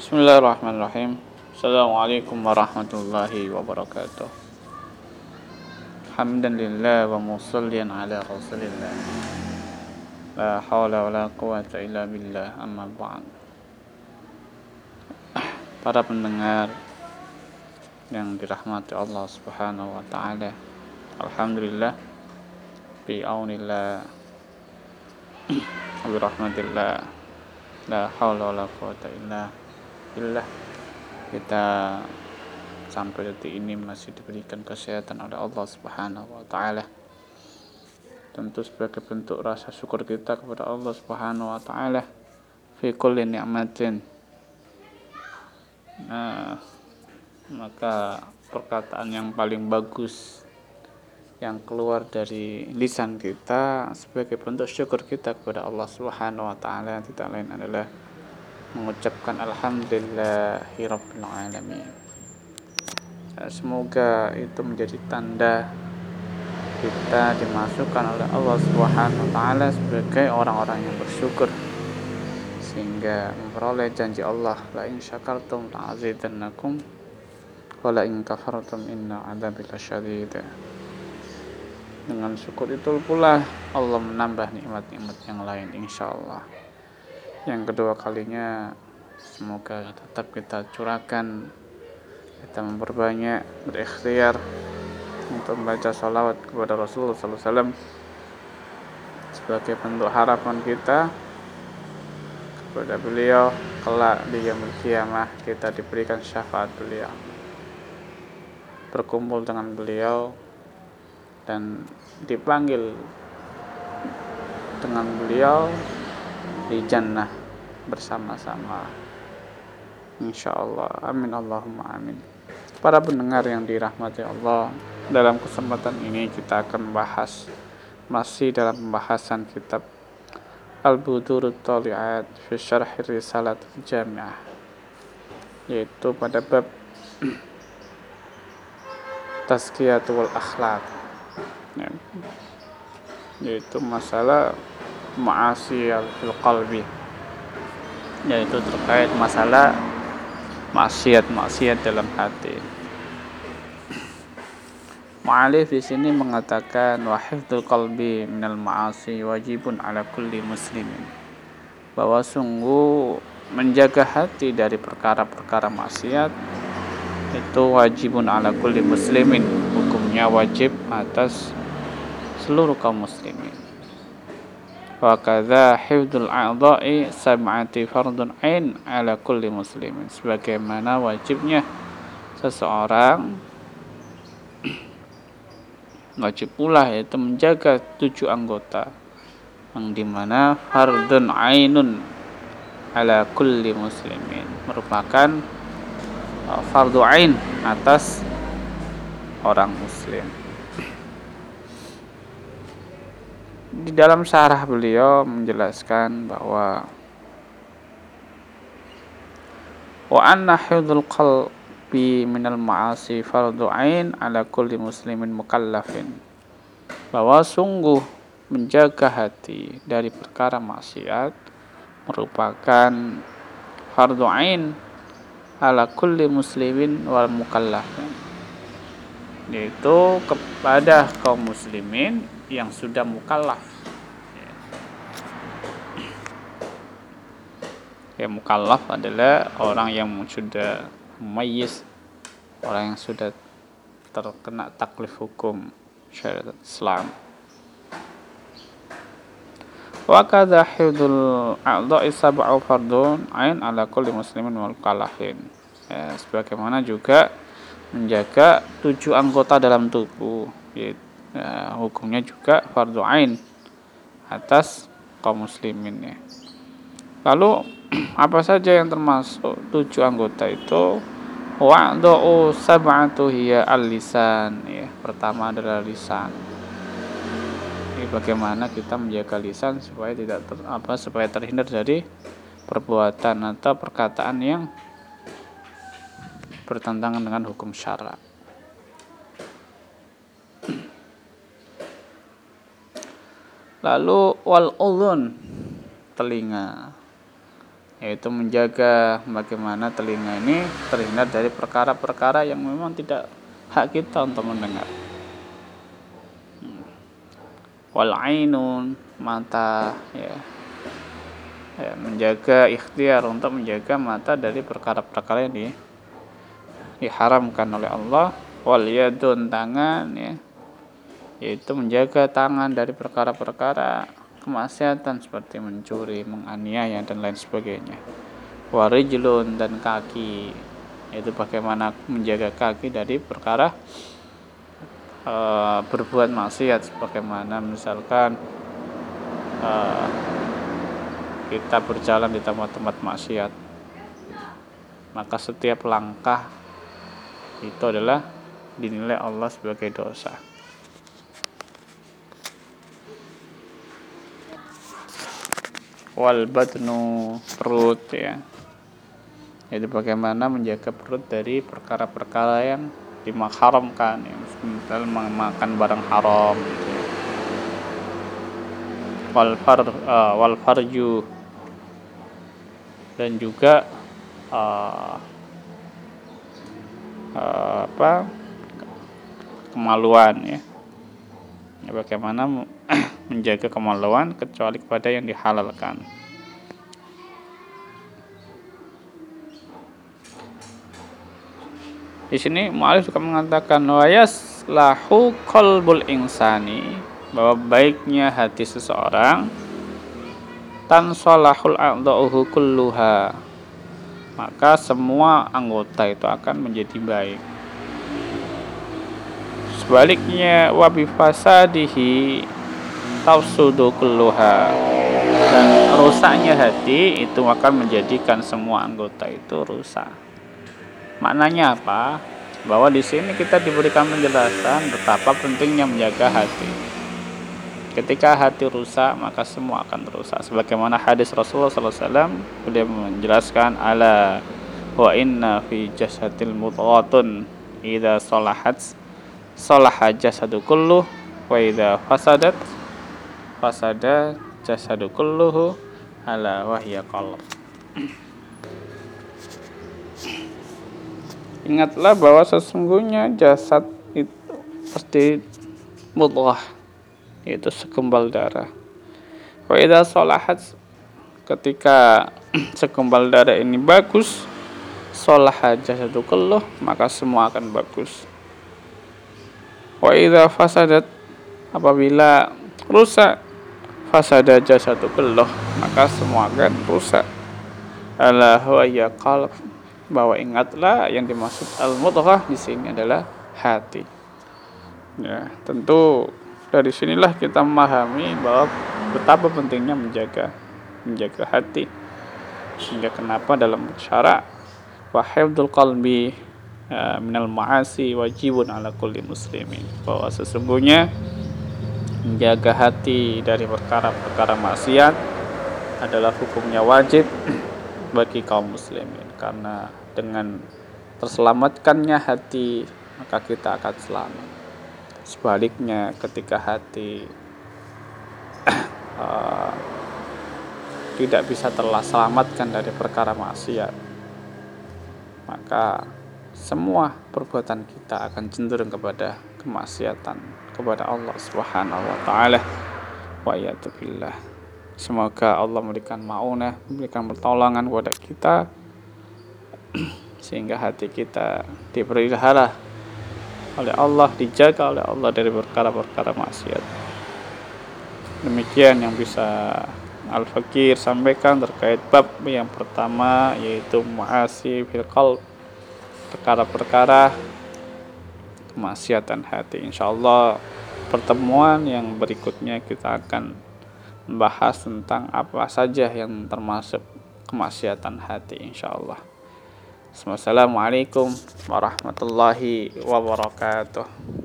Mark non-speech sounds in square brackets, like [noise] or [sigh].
Bismillahirrahmanirrahim. Assalamualaikum warahmatullahi wabarakatuh. Hamdan wa musallian ala rasulillah. La hawla wa la quwata illa billah amma ba'd. Para pendengar yang dirahmati Allah Subhanahu wa taala. Alhamdulillah bi aunillah bi rahmatillah la haula wala quwata illa billah kita sampai detik ini masih diberikan kesehatan oleh Allah Subhanahu wa taala. Tentu sebagai bentuk rasa syukur kita kepada Allah Subhanahu wa taala fi kulli ni'matin. Nah, maka perkataan yang paling bagus yang keluar dari lisan kita sebagai bentuk syukur kita kepada Allah Subhanahu wa taala tidak lain adalah mengucapkan alhamdulillahirabbil alamin. Semoga itu menjadi tanda kita dimasukkan oleh Allah Subhanahu wa taala sebagai orang-orang yang bersyukur sehingga memperoleh janji Allah la in syakartum la azidannakum wa la in kafartum inna adzabi lasyadid dengan syukur itu pula Allah menambah nikmat-nikmat yang lain insya Allah yang kedua kalinya semoga tetap kita curahkan kita memperbanyak berikhtiar untuk membaca salawat kepada Rasulullah SAW sebagai bentuk harapan kita kepada beliau kelak di yaumul kiamah kita diberikan syafaat beliau berkumpul dengan beliau dan dipanggil dengan beliau di jannah bersama-sama. Insya Allah amin Allahumma amin. Para pendengar yang dirahmati Allah dalam kesempatan ini kita akan bahas masih dalam pembahasan kitab Al-Budur Tali'at fi Syarh Risalat Jami'ah yaitu pada bab [clears throat] Tazkiyatul Akhlak ya. yaitu masalah ma'asi fil qalbi yaitu terkait masalah maksiat-maksiat dalam hati. Mu'alif di sini mengatakan wahifdul qalbi minal ma'asi wajibun ala kulli muslimin. Bahwa sungguh menjaga hati dari perkara-perkara maksiat itu wajibun ala kulli muslimin. Hukumnya wajib atas seluruh kaum muslimin. Wa kadza hifdzul a'dha'i sab'ati fardun ain ala kulli muslimin. Sebagaimana wajibnya seseorang [clears throat] wajib pula yaitu menjaga tujuh anggota yang di mana fardun ainun ala kulli muslimin merupakan uh, fardu ain atas orang muslim di dalam syarah beliau menjelaskan bahwa wa anna hifdzul qalbi minal ma'asi fardu ain ala kulli muslimin mukallafin. Bahwa sungguh menjaga hati dari perkara maksiat merupakan fardu ain ala kulli muslimin wal mukallafin yaitu kepada kaum muslimin yang sudah mukallaf. Ya mukallaf adalah orang yang sudah mayis orang yang sudah terkena taklif hukum syariat Islam. Wa kadza hifdzul a'dha'i sab'u fardun ain ala kulli muslimin wal kalafin ya, sebagaimana juga menjaga tujuh anggota dalam tubuh yaitu ya, hukumnya juga fardu ain atas kaum muslimin ya. Lalu [clears throat] apa saja yang termasuk tujuh anggota itu? Wa'du'u sab'atu hiya al-lisan ya. Pertama adalah lisan. Ini bagaimana kita menjaga lisan supaya tidak ter, apa supaya terhindar dari perbuatan atau perkataan yang bertentangan dengan hukum syara. Lalu wal ulun telinga. yaitu menjaga bagaimana telinga ini terhindar dari perkara-perkara yang memang tidak hak kita untuk mendengar. Wal ainun mata ya. ya menjaga ikhtiar untuk menjaga mata dari perkara-perkara yang di, diharamkan oleh Allah wal yadun tangan ya yaitu menjaga tangan dari perkara-perkara kemaksiatan seperti mencuri, menganiaya dan lain sebagainya. Warijlun dan kaki yaitu bagaimana menjaga kaki dari perkara e, berbuat maksiat sebagaimana misalkan e, kita berjalan di tempat-tempat maksiat maka setiap langkah itu adalah dinilai Allah sebagai dosa. Wal batnu perut ya. Jadi bagaimana menjaga perut dari perkara-perkara yang dimakharamkan ya. Misal makan barang haram gitu ya. wal far uh, wal farju. Dan juga uh, uh, apa? Kemaluan ya, ya bagaimana menjaga kemaluan kecuali kepada yang dihalalkan. Di sini Mu'alif juga mengatakan wayas lahu qalbul insani bahwa baiknya hati seseorang tan a'dha'uhu kulluha maka semua anggota itu akan menjadi baik sebaliknya wabi fasadihi tafsudu kulluha dan rusaknya hati itu akan menjadikan semua anggota itu rusak. Maknanya apa? Bahwa di sini kita diberikan penjelasan betapa pentingnya menjaga hati. Ketika hati rusak, maka semua akan rusak. Sebagaimana hadis Rasulullah SAW, beliau menjelaskan ala wa inna fi jasadil mudghatun idza salahat salaha jasadu kulluh wa idza fasadat fasada jasadu kulluhu ala wahya qalb Ingatlah bahwa sesungguhnya jasad itu pasti mudghah yaitu segumpal darah. Wa idza salahat ketika [clears throat] segumpal darah ini bagus, salaha jasadu kulluh maka semua akan bagus. Wa idza fasadat apabila rusak fasada jasadu kulluh maka semua akan rusak. Ala huwa ya qalb. Bahwa ingatlah yang dimaksud al mudghah di sini adalah hati. Ya tentu dari sinilah kita memahami bahwa betapa pentingnya menjaga menjaga hati. Sehingga kenapa dalam syarak wa hifdzul qalbi ya, minal ma'asi wajibun ala kulli muslimin. Bahwa sesungguhnya menjaga hati dari perkara-perkara maksiat adalah hukumnya wajib [clears throat] bagi kaum muslimin. Karena dengan terselamatkannya hati maka kita akan selamat. Sebaliknya ketika hati uh, [clears throat] tidak bisa terselamatkan dari perkara maksiat maka semua perbuatan kita akan cenderung kepada kemaksiatan kepada Allah Subhanahu wa taala. Wa billah. Semoga Allah memberikan maunah, memberikan pertolongan kepada kita [clears throat] sehingga hati kita dipelihara oleh Allah, dijaga oleh Allah dari perkara-perkara maksiat. Demikian yang bisa Al-Fakir sampaikan terkait bab yang pertama yaitu muasi fil perkara-perkara kemaksiatan hati. Insya Allah pertemuan yang berikutnya kita akan membahas tentang apa saja yang termasuk kemaksiatan hati insya Allah. Assalamualaikum warahmatullahi wabarakatuh.